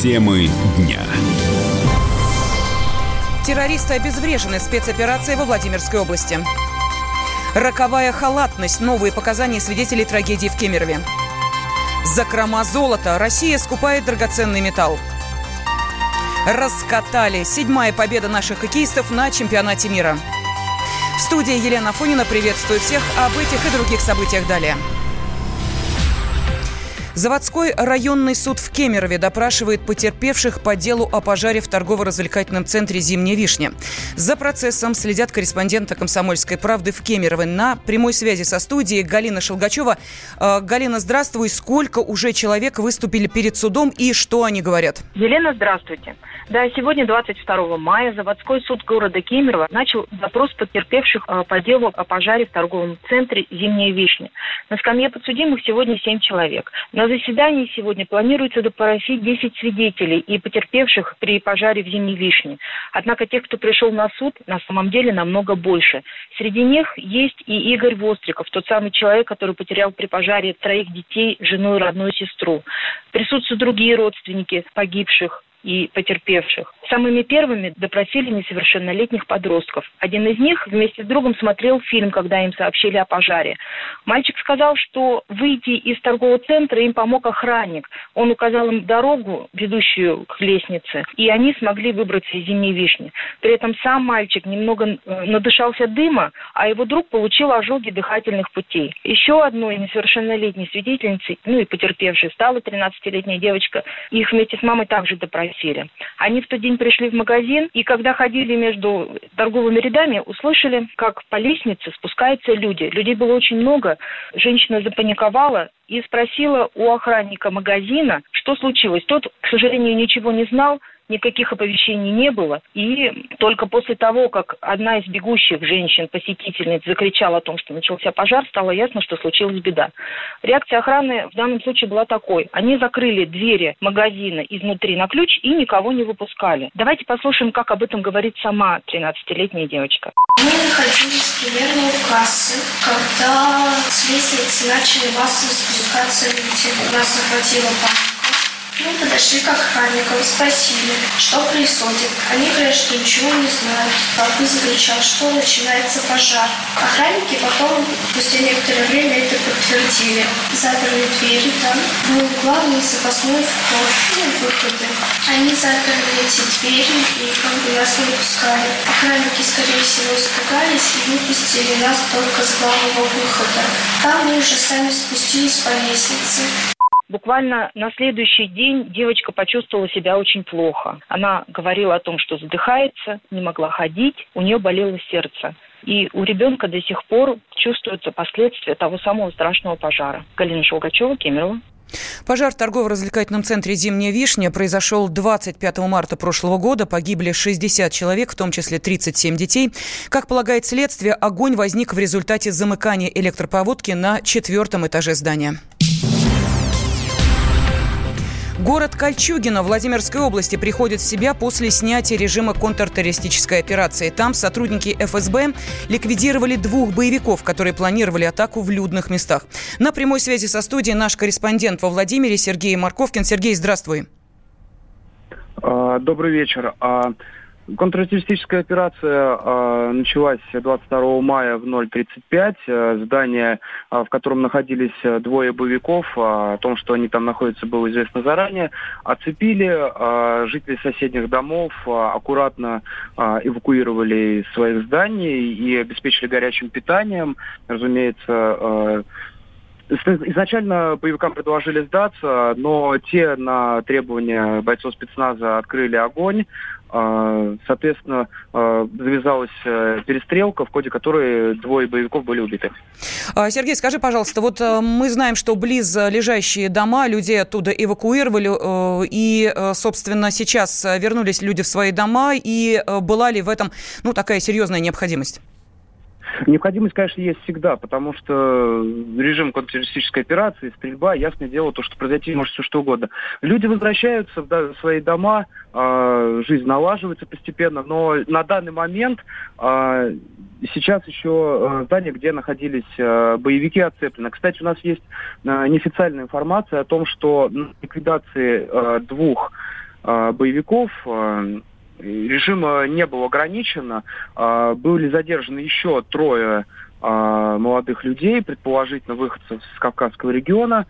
Темы дня. Террористы обезврежены. Спецоперация во Владимирской области. Роковая халатность. Новые показания свидетелей трагедии в Кемерове. Закрома золота. Россия скупает драгоценный металл. Раскатали. Седьмая победа наших хоккеистов на чемпионате мира. В студии Елена Фонина приветствую всех об этих и других событиях далее. Заводской районный суд в Кемерове допрашивает потерпевших по делу о пожаре в торгово-развлекательном центре «Зимняя вишня». За процессом следят корреспонденты «Комсомольской правды» в Кемерово. На прямой связи со студией Галина Шелгачева. Э, Галина, здравствуй. Сколько уже человек выступили перед судом и что они говорят? Елена, здравствуйте. Да, сегодня, 22 мая, заводской суд города Кемерово начал допрос потерпевших э, по делу о пожаре в торговом центре «Зимняя вишня». На скамье подсудимых сегодня 7 человек. На заседании сегодня планируется допросить 10 свидетелей и потерпевших при пожаре в «Зимней вишне». Однако тех, кто пришел на суд, на самом деле намного больше. Среди них есть и Игорь Востриков, тот самый человек, который потерял при пожаре троих детей, жену и родную сестру. Присутствуют другие родственники погибших, и потерпевших. Самыми первыми допросили несовершеннолетних подростков. Один из них вместе с другом смотрел фильм, когда им сообщили о пожаре. Мальчик сказал, что выйти из торгового центра им помог охранник. Он указал им дорогу, ведущую к лестнице, и они смогли выбраться из зимней вишни. При этом сам мальчик немного э, надышался дыма, а его друг получил ожоги дыхательных путей. Еще одной несовершеннолетней свидетельницей, ну и потерпевшей, стала 13-летняя девочка. Их вместе с мамой также допросили квартире. Они в тот день пришли в магазин, и когда ходили между торговыми рядами, услышали, как по лестнице спускаются люди. Людей было очень много. Женщина запаниковала и спросила у охранника магазина, что случилось. Тот, к сожалению, ничего не знал, никаких оповещений не было. И только после того, как одна из бегущих женщин-посетительниц закричала о том, что начался пожар, стало ясно, что случилась беда. Реакция охраны в данном случае была такой. Они закрыли двери магазина изнутри на ключ и никого не выпускали. Давайте послушаем, как об этом говорит сама 13-летняя девочка. Мы находились примерно у кассы, когда с лестницы начали массово спускаться люди. Нас охватила паника. Мы подошли к охранникам, спросили, что происходит. Они говорят, что ничего не знают. Папа закричал, что начинается пожар. Охранники потом, спустя некоторое время, это подтвердили. Заперли двери, там был главный запасной вход, ну, выходы. Они заперли эти двери и как бы нас не пускали. Охранники, скорее всего, испугались и выпустили нас только с главного выхода. Там мы уже сами спустились по лестнице. Буквально на следующий день девочка почувствовала себя очень плохо. Она говорила о том, что задыхается, не могла ходить, у нее болело сердце. И у ребенка до сих пор чувствуются последствия того самого страшного пожара. Галина Шелгачева, Кемерово. Пожар в торгово-развлекательном центре «Зимняя вишня» произошел 25 марта прошлого года. Погибли 60 человек, в том числе 37 детей. Как полагает следствие, огонь возник в результате замыкания электропроводки на четвертом этаже здания. Город Кольчугино Владимирской области приходит в себя после снятия режима контртеррористической операции. Там сотрудники ФСБ ликвидировали двух боевиков, которые планировали атаку в людных местах. На прямой связи со студией наш корреспондент во Владимире Сергей Марковкин. Сергей, здравствуй. А, добрый вечер. Контртеррористическая операция э, началась 22 мая в 0.35. Э, здание, э, в котором находились двое боевиков, э, о том, что они там находятся, было известно заранее. Оцепили э, жителей соседних домов, э, аккуратно э, эвакуировали из своих зданий и обеспечили горячим питанием. Разумеется, э, Изначально боевикам предложили сдаться, но те на требования бойцов спецназа открыли огонь. А, соответственно, а, завязалась э, перестрелка, в ходе которой двое боевиков были убиты. А, Сергей, скажи, пожалуйста, вот э, мы знаем, что близ лежащие дома людей оттуда эвакуировали, э, и, собственно, сейчас вернулись люди в свои дома, и была ли в этом ну, такая серьезная необходимость? Необходимость, конечно, есть всегда, потому что режим контртеррористической операции, стрельба, ясное дело, то, что произойти может все что угодно. Люди возвращаются в свои дома, а, жизнь налаживается постепенно, но на данный момент а, сейчас еще а, здание, где находились боевики, оцеплено. Кстати, у нас есть неофициальная информация о том, что ликвидации двух боевиков. Режим не был ограничен. Были задержаны еще трое молодых людей, предположительно выходцев с Кавказского региона.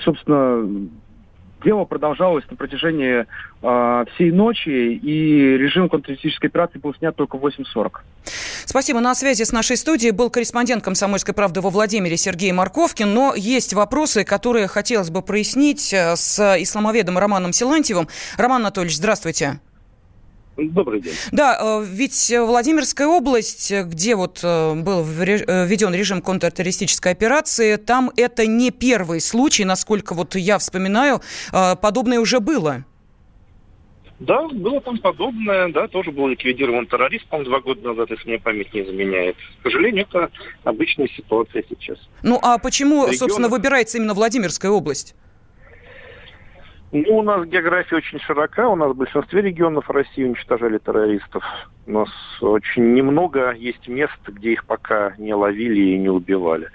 Собственно, дело продолжалось на протяжении э, всей ночи, и режим контртеррористической операции был снят только в 8.40. Спасибо. На связи с нашей студией был корреспондент «Комсомольской правды» во Владимире Сергей Марковкин. Но есть вопросы, которые хотелось бы прояснить э, с исламоведом Романом Силантьевым. Роман Анатольевич, здравствуйте. Добрый день. Да, э, ведь Владимирская область, где вот э, был введен режим контртеррористической операции, там это не первый случай, насколько вот я вспоминаю, э, подобное уже было. Да, было там подобное, да, тоже был ликвидирован террорист, по-моему, два года назад, если мне память не изменяет. К сожалению, это обычная ситуация сейчас. Ну, а почему, Регионы... собственно, выбирается именно Владимирская область? Ну, у нас география очень широка. У нас в большинстве регионов России уничтожали террористов. У нас очень немного есть мест, где их пока не ловили и не убивали.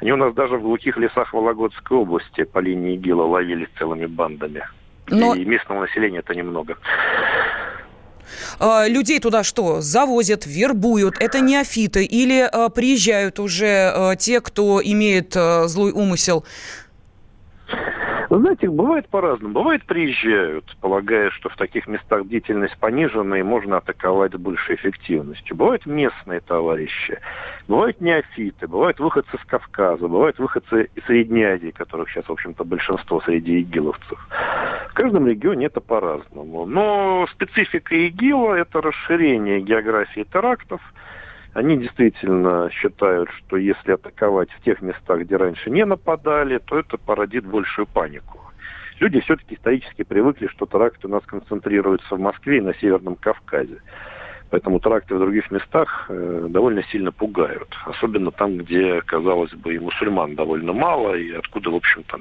Они у нас даже в глухих лесах Вологодской области по линии ИГИЛа ловили целыми бандами. Но... И местного населения это немного. А, людей туда что, завозят, вербуют? Это неофиты или а, приезжают уже а, те, кто имеет злой умысел? Вы знаете, бывает по-разному. Бывает приезжают, полагая, что в таких местах длительность понижена и можно атаковать с большей эффективностью. Бывают местные товарищи, бывают неофиты, бывают выходцы с Кавказа, бывают выходцы из Средней Азии, которых сейчас, в общем-то, большинство среди игиловцев. В каждом регионе это по-разному. Но специфика ИГИЛа – это расширение географии терактов – они действительно считают, что если атаковать в тех местах, где раньше не нападали, то это породит большую панику. Люди все-таки исторически привыкли, что теракты у нас концентрируются в Москве и на Северном Кавказе. Поэтому теракты в других местах э, довольно сильно пугают. Особенно там, где, казалось бы, и мусульман довольно мало, и откуда, в общем-то,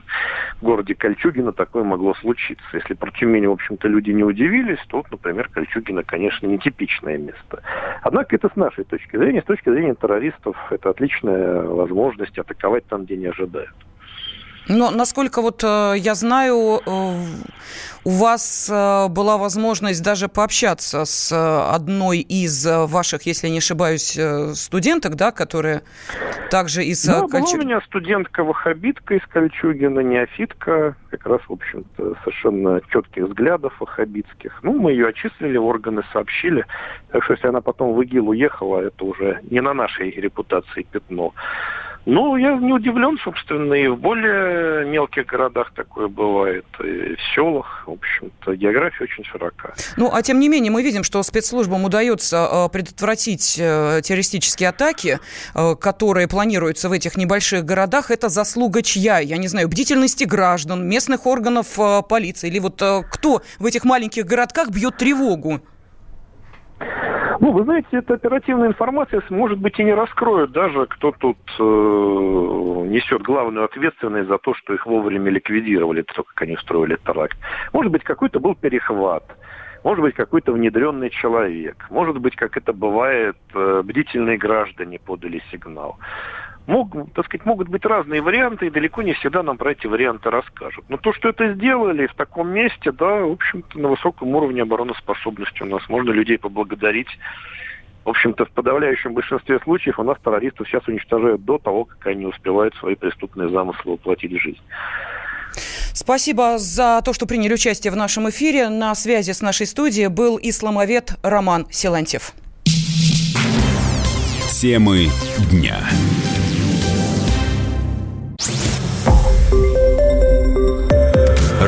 в городе Кольчугино такое могло случиться. Если про Тюмень, в общем-то, люди не удивились, то, вот, например, Кольчугино, конечно, нетипичное место. Однако это с нашей точки зрения, с точки зрения террористов, это отличная возможность атаковать там, где не ожидают. Но, насколько вот э, я знаю, э, у вас э, была возможность даже пообщаться с одной из ваших, если не ошибаюсь, студенток, да, которая также из да, Кольчугина. была у меня студентка-вахабитка из Кольчугина, неофитка, как раз, в общем-то, совершенно четких взглядов вахабитских. Ну, мы ее отчислили, органы сообщили. Так что, если она потом в ИГИЛ уехала, это уже не на нашей репутации пятно. Ну, я не удивлен, собственно, и в более мелких городах такое бывает, и в селах, в общем-то, география очень широка. Ну, а тем не менее, мы видим, что спецслужбам удается э, предотвратить э, террористические атаки, э, которые планируются в этих небольших городах. Это заслуга чья? Я не знаю, бдительности граждан, местных органов полиции, или вот кто в этих маленьких городках бьет тревогу? Ну, вы знаете, эта оперативная информация, может быть, и не раскроет даже, кто тут э, несет главную ответственность за то, что их вовремя ликвидировали, то, как они устроили теракт. Может быть, какой-то был перехват. Может быть, какой-то внедренный человек. Может быть, как это бывает, э, бдительные граждане подали сигнал мог, так сказать, могут быть разные варианты, и далеко не всегда нам про эти варианты расскажут. Но то, что это сделали в таком месте, да, в общем-то, на высоком уровне обороноспособности у нас. Можно людей поблагодарить. В общем-то, в подавляющем большинстве случаев у нас террористов сейчас уничтожают до того, как они успевают свои преступные замыслы воплотить в жизнь. Спасибо за то, что приняли участие в нашем эфире. На связи с нашей студией был исламовед Роман Силантьев. Темы дня.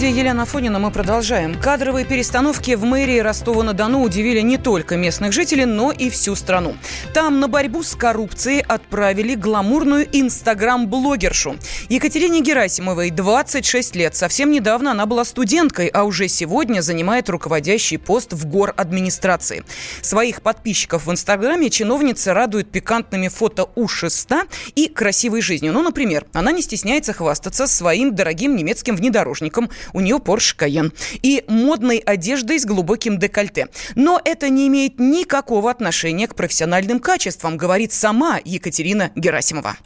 Студии Елена Фонина мы продолжаем. Кадровые перестановки в мэрии Ростова-на-Дону удивили не только местных жителей, но и всю страну. Там на борьбу с коррупцией отправили гламурную инстаграм-блогершу. Екатерине Герасимовой 26 лет. Совсем недавно она была студенткой, а уже сегодня занимает руководящий пост в гор администрации. Своих подписчиков в инстаграме чиновница радует пикантными фото у шеста и красивой жизнью. Ну, например, она не стесняется хвастаться своим дорогим немецким внедорожником. У нее Porsche Cayenne. И модной одеждой с глубоким декольте. Но это не имеет никакого отношения к профессиональным качествам, говорит сама Екатерина Герасимова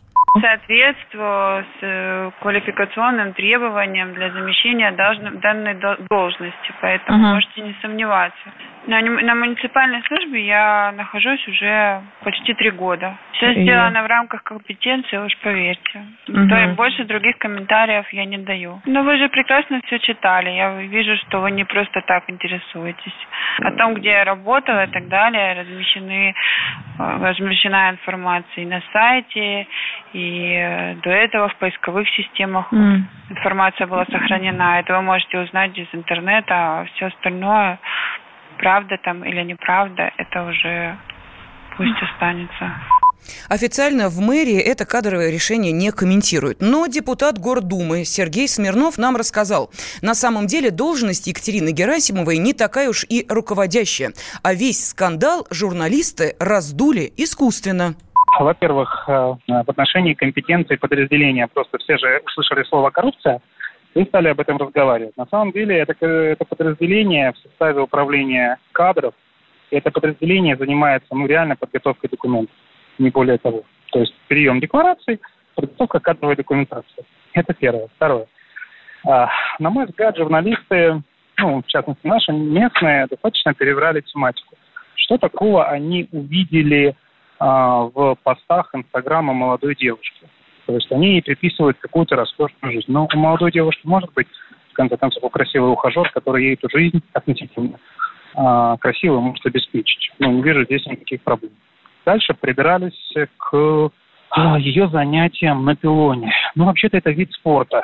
соответствую с э, квалификационным требованиям для замещения данной должности, поэтому uh-huh. можете не сомневаться. На, на муниципальной службе я нахожусь уже почти три года. Все И... сделано в рамках компетенции, уж поверьте. Uh-huh. То есть больше других комментариев я не даю. Но вы же прекрасно все читали. Я вижу, что вы не просто так интересуетесь. О том, где я работала и так далее, размещены, э, размещена информация и на сайте, и э, до этого в поисковых системах mm. информация была сохранена. Это вы можете узнать из интернета, а все остальное, правда там или неправда, это уже пусть останется. Официально в мэрии это кадровое решение не комментируют. Но депутат Гордумы Сергей Смирнов нам рассказал, на самом деле должность Екатерины Герасимовой не такая уж и руководящая, а весь скандал журналисты раздули искусственно. Во-первых, э, в отношении компетенции подразделения. Просто все же услышали слово «коррупция» и стали об этом разговаривать. На самом деле это, это подразделение в составе управления кадров, и это подразделение занимается ну, реально подготовкой документов, не более того. То есть прием деклараций, подготовка кадровой документации. Это первое. Второе. А, на мой взгляд, журналисты, ну, в частности наши местные, достаточно перебрали тематику. Что такого они увидели а, в постах Инстаграма молодой девушки. То есть они ей приписывают какую-то роскошную жизнь. Но у молодой девушки может быть, в конце концов, красивый ухажер, который ей эту жизнь относительно а, красиво может обеспечить. Ну, не вижу здесь никаких проблем. Дальше прибирались к а, ее занятиям на пилоне. Ну, вообще-то это вид спорта.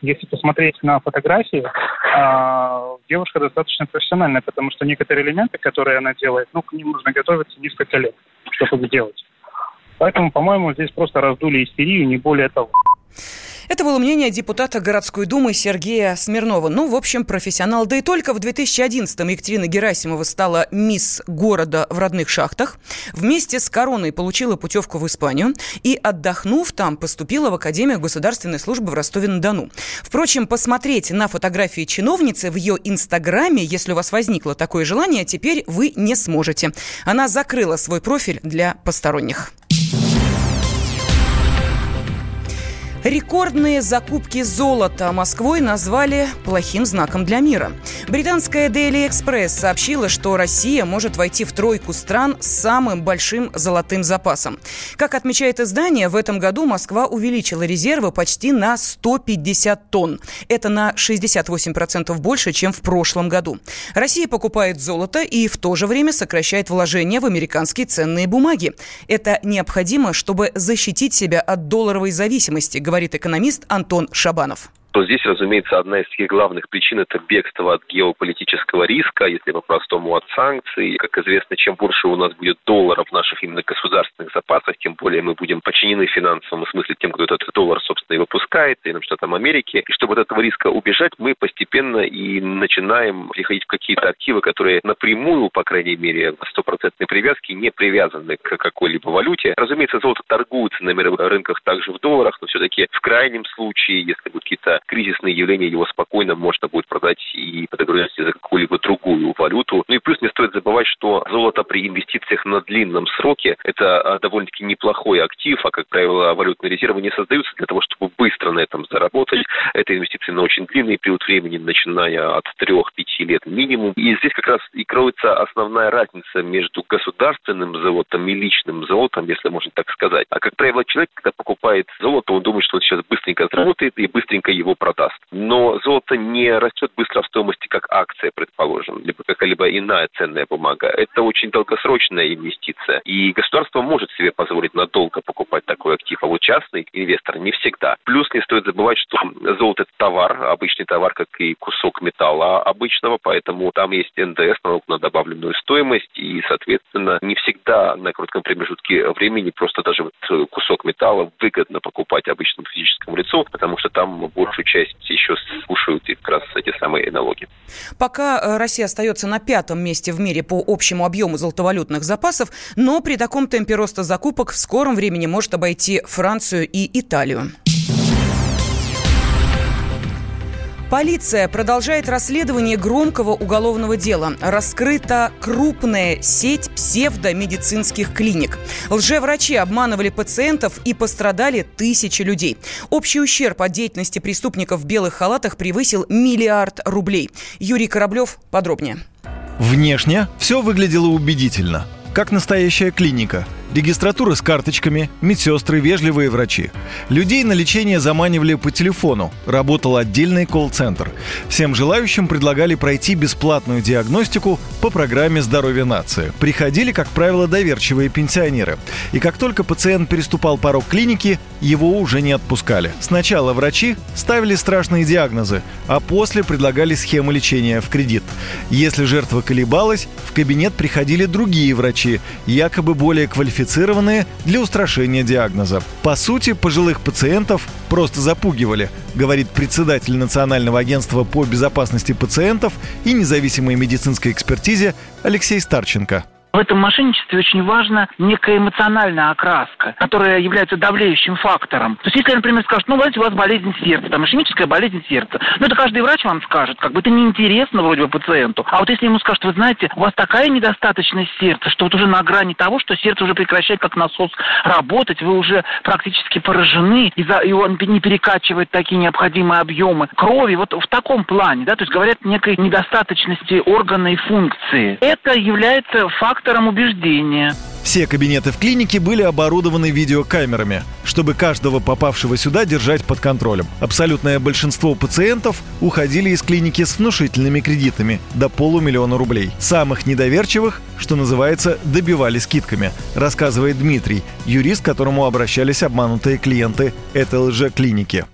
Если посмотреть на фотографии, э, девушка достаточно профессиональная, потому что некоторые элементы, которые она делает, ну, к ним нужно готовиться несколько лет, чтобы их делать. Поэтому, по-моему, здесь просто раздули истерию, не более того. Это было мнение депутата городской думы Сергея Смирнова. Ну, в общем, профессионал. Да и только в 2011-м Екатерина Герасимова стала мисс города в родных шахтах. Вместе с короной получила путевку в Испанию. И, отдохнув там, поступила в Академию государственной службы в Ростове-на-Дону. Впрочем, посмотреть на фотографии чиновницы в ее инстаграме, если у вас возникло такое желание, теперь вы не сможете. Она закрыла свой профиль для посторонних. Рекордные закупки золота Москвой назвали плохим знаком для мира. Британская Daily Express сообщила, что Россия может войти в тройку стран с самым большим золотым запасом. Как отмечает издание, в этом году Москва увеличила резервы почти на 150 тонн. Это на 68% больше, чем в прошлом году. Россия покупает золото и в то же время сокращает вложения в американские ценные бумаги. Это необходимо, чтобы защитить себя от долларовой зависимости, говорит экономист Антон Шабанов то здесь, разумеется, одна из таких главных причин – это бегство от геополитического риска, если по-простому от санкций. Как известно, чем больше у нас будет долларов в наших именно государственных запасах, тем более мы будем подчинены в финансовом смысле тем, кто этот доллар, собственно, и выпускает, и нам Штатам Америки. И чтобы от этого риска убежать, мы постепенно и начинаем переходить в какие-то активы, которые напрямую, по крайней мере, стопроцентной привязке не привязаны к какой-либо валюте. Разумеется, золото торгуется на мировых рынках также в долларах, но все-таки в крайнем случае, если будут какие-то кризисные явления, его спокойно можно будет продать и по договоренности за какую-либо другую валюту. Ну и плюс не стоит забывать, что золото при инвестициях на длинном сроке – это а, довольно-таки неплохой актив, а, как правило, валютные резервы не создаются для того, чтобы быстро на этом заработать. Это инвестиции на очень длинный период времени, начиная от 3-5 лет минимум. И здесь как раз и кроется основная разница между государственным золотом и личным золотом, если можно так сказать. А, как правило, человек, когда покупает золото, он думает, что он сейчас быстренько заработает и быстренько его его продаст. Но золото не растет быстро в стоимости, как акция, предположим, либо какая-либо иная ценная бумага. Это очень долгосрочная инвестиция. И государство может себе позволить надолго покупать такой актив, а вот частный инвестор не всегда. Плюс не стоит забывать, что золото – это товар, обычный товар, как и кусок металла обычного, поэтому там есть НДС, налог на добавленную стоимость, и, соответственно, не всегда на коротком промежутке времени просто даже вот кусок металла выгодно покупать обычному физическому лицу, потому что там большую часть еще скушают и как раз эти самые налоги. Пока э, Россия остается на пятом месте в мире по общему объему золотовалютных запасов, но при таком темпе роста закупок в скором времени может обойти Францию и Италию. Полиция продолжает расследование громкого уголовного дела. Раскрыта крупная сеть псевдомедицинских клиник. Лжеврачи обманывали пациентов и пострадали тысячи людей. Общий ущерб от деятельности преступников в белых халатах превысил миллиард рублей. Юрий Кораблев подробнее. Внешне все выглядело убедительно, как настоящая клиника – Регистратура с карточками, медсестры, вежливые врачи. Людей на лечение заманивали по телефону. Работал отдельный колл-центр. Всем желающим предлагали пройти бесплатную диагностику по программе «Здоровье нации». Приходили, как правило, доверчивые пенсионеры. И как только пациент переступал порог клиники, его уже не отпускали. Сначала врачи ставили страшные диагнозы, а после предлагали схемы лечения в кредит. Если жертва колебалась, в кабинет приходили другие врачи, якобы более квалифицированные квалифицированные для устрашения диагноза. По сути, пожилых пациентов просто запугивали, говорит председатель Национального агентства по безопасности пациентов и независимой медицинской экспертизе Алексей Старченко. В этом мошенничестве очень важна некая эмоциональная окраска, которая является давлеющим фактором. То есть, если, например, скажут, ну, знаете, у вас болезнь сердца, там, ишемическая болезнь сердца, ну, это каждый врач вам скажет, как бы это неинтересно вроде бы пациенту. А вот если ему скажут, вы знаете, у вас такая недостаточность сердца, что вот уже на грани того, что сердце уже прекращает как насос работать, вы уже практически поражены, и, за, и он не перекачивает такие необходимые объемы крови, вот в таком плане, да, то есть говорят некой недостаточности органа и функции. Это является фактором фактором убеждения. Все кабинеты в клинике были оборудованы видеокамерами, чтобы каждого попавшего сюда держать под контролем. Абсолютное большинство пациентов уходили из клиники с внушительными кредитами до полумиллиона рублей. Самых недоверчивых, что называется, добивали скидками, рассказывает Дмитрий, юрист, к которому обращались обманутые клиенты этой лже-клиники.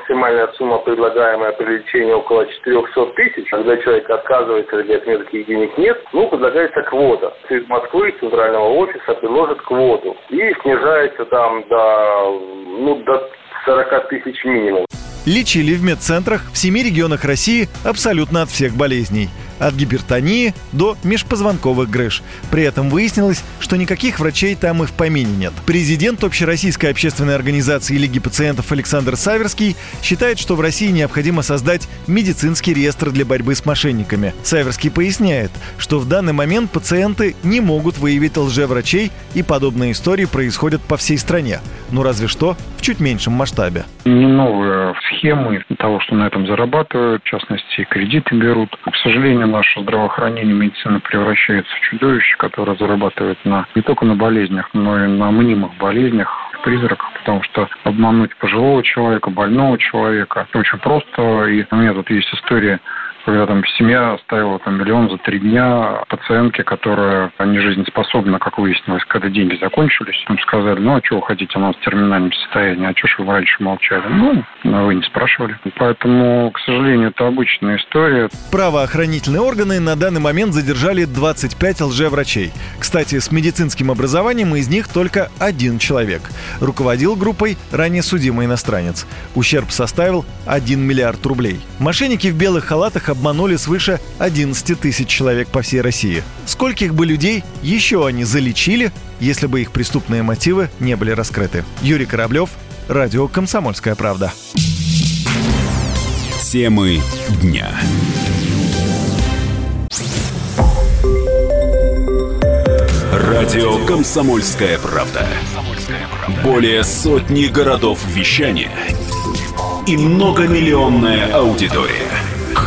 Максимальная сумма, предлагаемая при лечении, около 400 тысяч. Когда человек отказывается или говорит, нет, таких денег нет, ну, предлагается квота. Из Москвы, центрального офиса предложат квоту. И снижается там до, ну, до 40 тысяч минимум. Лечили в медцентрах в семи регионах России абсолютно от всех болезней – от гипертонии до межпозвонковых грыж. При этом выяснилось, что никаких врачей там и в помине нет. Президент Общероссийской общественной организации Лиги пациентов Александр Саверский считает, что в России необходимо создать медицинский реестр для борьбы с мошенниками. Саверский поясняет, что в данный момент пациенты не могут выявить лжеврачей, и подобные истории происходят по всей стране. Ну разве что в чуть меньшем масштабе. Не новые схемы того, что на этом зарабатывают, в частности, кредиты берут. К сожалению, наше здравоохранение, медицина превращается в чудовище, которое зарабатывает на, не только на болезнях, но и на мнимых болезнях, призраках, потому что обмануть пожилого человека, больного человека очень просто. И у меня тут есть история когда там семья оставила там миллион за три дня пациентке, которая не жизнеспособна, как выяснилось, когда деньги закончились. Там сказали, ну а вы хотите, она в терминальном состоянии, а что ж вы раньше молчали? Ну, вы не спрашивали. Поэтому, к сожалению, это обычная история. Правоохранительные органы на данный момент задержали 25 лжеврачей. Кстати, с медицинским образованием из них только один человек. Руководил группой ранее судимый иностранец. Ущерб составил 1 миллиард рублей. Мошенники в белых халатах обманули свыше 11 тысяч человек по всей России. Скольких бы людей еще они залечили, если бы их преступные мотивы не были раскрыты? Юрий Кораблев, Радио «Комсомольская правда». Темы дня. Радио «Комсомольская правда». Более сотни городов вещания и многомиллионная аудитория –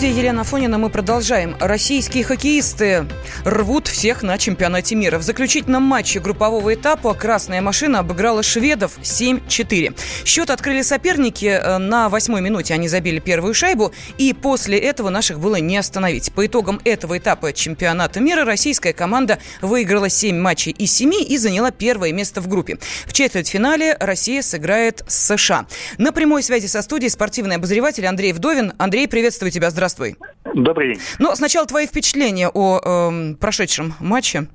Студии Елена Фонина мы продолжаем. Российские хоккеисты рвут всех на чемпионате мира. В заключительном матче группового этапа красная машина обыграла шведов 7-4. Счет открыли соперники. Э, на восьмой минуте они забили первую шайбу. И после этого наших было не остановить. По итогам этого этапа чемпионата мира российская команда выиграла 7 матчей из 7 и заняла первое место в группе. В четвертьфинале Россия сыграет с США. На прямой связи со студией спортивный обозреватель Андрей Вдовин. Андрей, приветствую тебя. Здравствуй. Здравствуй. Добрый день. Но сначала твои впечатления о э, прошедшем матче.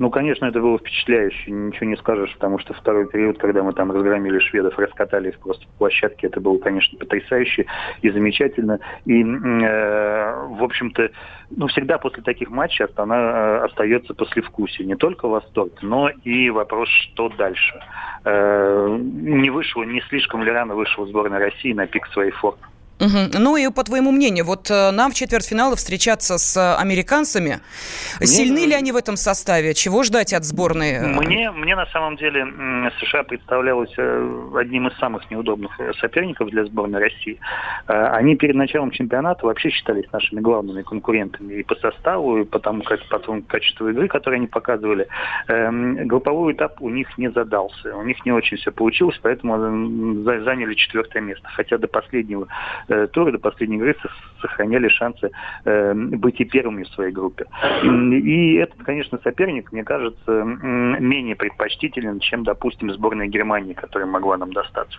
Ну, конечно, это было впечатляюще, ничего не скажешь, потому что второй период, когда мы там разгромили шведов, раскатались просто по площадке, это было, конечно, потрясающе и замечательно. И, э, в общем-то, ну, всегда после таких матчей она э, остается послевкусие. Не только восторг, но и вопрос, что дальше. Э, не вышло, не слишком ли рано вышла сборная России на пик своей формы. Угу. Ну и по твоему мнению, вот э, нам в четвертьфинала встречаться с э, американцами. Мне... Сильны ли они в этом составе? Чего ждать от сборной? Мне, мне на самом деле США представлялось э, одним из самых неудобных соперников для сборной России. Они перед началом чемпионата вообще считались нашими главными конкурентами и по составу, и по тому, как, по тому качеству игры, которые они показывали. Эм, групповой этап у них не задался. У них не очень все получилось, поэтому заняли четвертое место. Хотя до последнего э, тура до последней игры сохраняли шансы э, быть и первыми в своей группе. И этот, конечно, соперник, мне кажется, менее предпочтителен, чем, допустим, сборная Германии, которая могла нам достаться.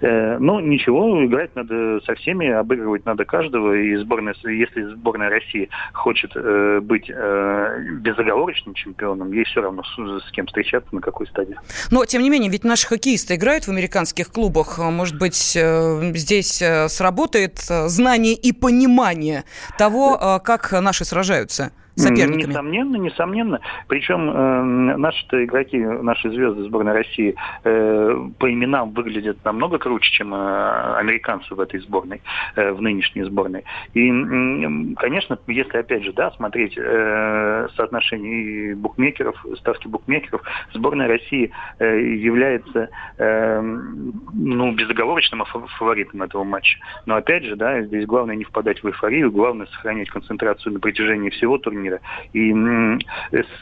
Э, но ничего, играть надо со всеми, обыгрывать надо каждого, и сборная, если сборная России хочет э, быть э, безоговорочным чемпионом, ей все равно с, кем встречаться, на какой стадии. Но, тем не менее, ведь наши хоккеисты играют в американских клубах. Может быть, э, здесь э, сработает работает э, знание и понимание того, э, как наши сражаются? Соперниками. Несомненно, несомненно. Причем э, наши игроки, наши звезды сборной России э, по именам выглядят намного круче, чем э, американцы в этой сборной, э, в нынешней сборной. И, э, конечно, если опять же, да, смотреть э, соотношение букмекеров, ставки букмекеров, сборная России э, является э, ну, безоговорочным фаворитом этого матча. Но опять же, да, здесь главное не впадать в эйфорию, главное сохранять концентрацию на протяжении всего турнира мира. И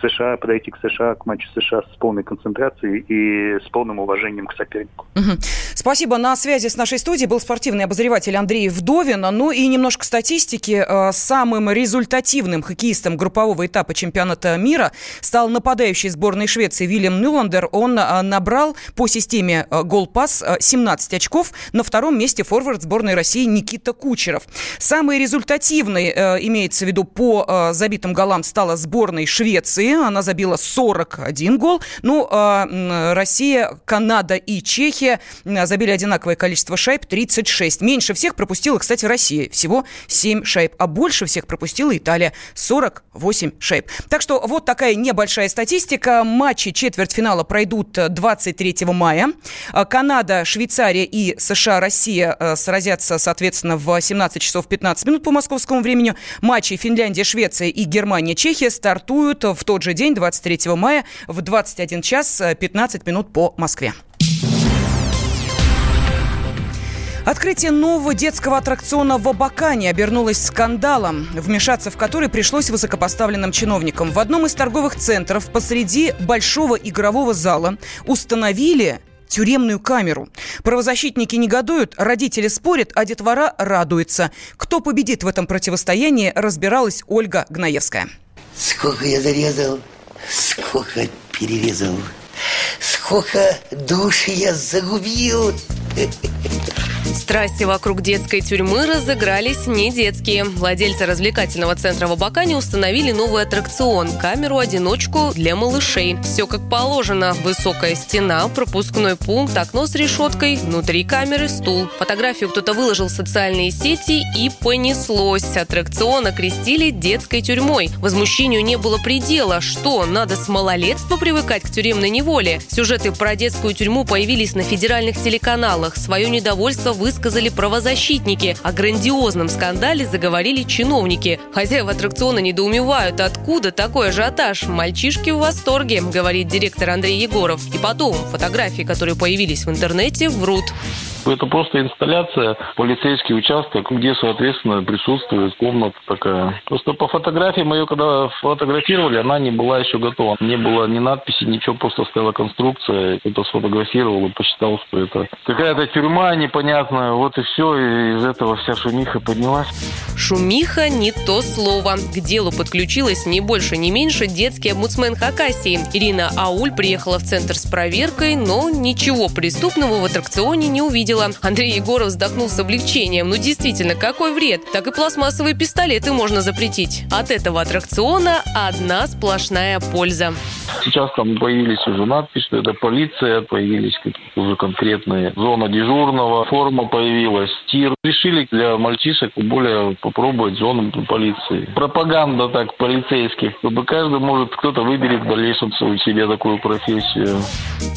США, подойти к США, к матчу США с полной концентрацией и с полным уважением к сопернику. Угу. Спасибо. На связи с нашей студией был спортивный обозреватель Андрей Вдовин. Ну и немножко статистики. Э, самым результативным хоккеистом группового этапа чемпионата мира стал нападающий сборной Швеции Вильям Нюландер. Он э, набрал по системе э, гол-пас 17 очков. На втором месте форвард сборной России Никита Кучеров. Самый результативный имеется в виду по забитым голам стала сборной Швеции. Она забила 41 гол. Ну, а Россия, Канада и Чехия забили одинаковое количество шайб 36. Меньше всех пропустила, кстати, Россия. Всего 7 шайб. А больше всех пропустила Италия. 48 шайб. Так что вот такая небольшая статистика. Матчи четвертьфинала пройдут 23 мая. Канада, Швейцария и США, Россия э, сразятся, соответственно, в 17 часов 15 минут по московскому времени. Матчи Финляндия, Швеция и Германия Германия, Чехия стартуют в тот же день, 23 мая, в 21 час 15 минут по Москве. Открытие нового детского аттракциона в Абакане обернулось скандалом, вмешаться в который пришлось высокопоставленным чиновникам. В одном из торговых центров посреди большого игрового зала установили тюремную камеру. Правозащитники негодуют, родители спорят, а детвора радуется. Кто победит в этом противостоянии, разбиралась Ольга Гнаевская. Сколько я зарезал, сколько перерезал, сколько душ я загубил. Страсти вокруг детской тюрьмы разыгрались не детские. Владельцы развлекательного центра в Абакане установили новый аттракцион – камеру-одиночку для малышей. Все как положено. Высокая стена, пропускной пункт, окно с решеткой, внутри камеры стул. Фотографию кто-то выложил в социальные сети и понеслось. Аттракцион окрестили детской тюрьмой. Возмущению не было предела. Что, надо с малолетства привыкать к тюремной неволе? Сюжеты про детскую тюрьму появились на федеральных телеканалах. Свое недовольство высказали правозащитники. О грандиозном скандале заговорили чиновники. Хозяева аттракциона недоумевают, откуда такой ажиотаж. Мальчишки в восторге, говорит директор Андрей Егоров. И потом, фотографии, которые появились в интернете, врут. Это просто инсталляция, полицейский участок, где, соответственно, присутствует комната такая. Просто по фотографиям ее, когда фотографировали, она не была еще готова. Не было ни надписи, ничего, просто стояла конструкция. Кто-то сфотографировал и посчитал, что это какая-то тюрьма непонятная. Вот и все, и из этого вся шумиха поднялась. Шумиха – не то слово. К делу подключилась не больше, не меньше детский омбудсмен Хакасии. Ирина Ауль приехала в центр с проверкой, но ничего преступного в аттракционе не увидела увидела. Андрей Егоров вздохнул с облегчением. Ну действительно, какой вред? Так и пластмассовые пистолеты можно запретить. От этого аттракциона одна сплошная польза. Сейчас там появились уже надписи, что это полиция, появились какие-то уже конкретные зона дежурного, форма появилась, тир. Решили для мальчишек более попробовать зону полиции. Пропаганда так полицейских, чтобы каждый может, кто-то выберет в дальнейшем себе такую профессию.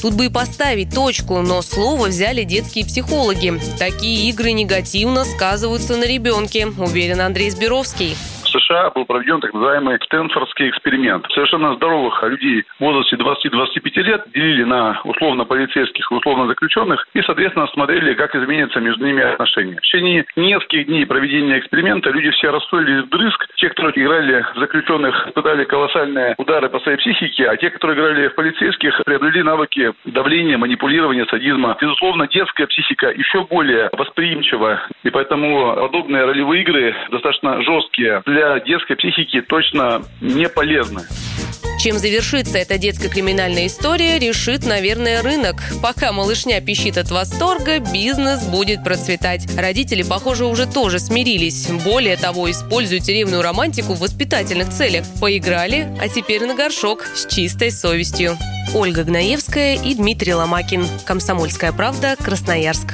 Тут бы и поставить точку, но слово взяли детские психологи психологи. Такие игры негативно сказываются на ребенке, уверен Андрей Сберовский. США был проведен так называемый Стэнфордский эксперимент. Совершенно здоровых людей в возрасте 20-25 лет делили на условно-полицейских и условно-заключенных и, соответственно, смотрели, как изменятся между ними отношения. В течение нескольких дней проведения эксперимента люди все расстроились вдрызг. Те, кто играли в заключенных, испытали колоссальные удары по своей психике, а те, которые играли в полицейских, приобрели навыки давления, манипулирования, садизма. Безусловно, детская психика еще более восприимчива, и поэтому подобные ролевые игры достаточно жесткие для для детской психики точно не полезны. Чем завершится эта детская криминальная история, решит, наверное, рынок. Пока малышня пищит от восторга, бизнес будет процветать. Родители, похоже, уже тоже смирились. Более того, используют деревную романтику в воспитательных целях. Поиграли, а теперь на горшок с чистой совестью. Ольга Гнаевская и Дмитрий Ломакин. Комсомольская правда. Красноярск.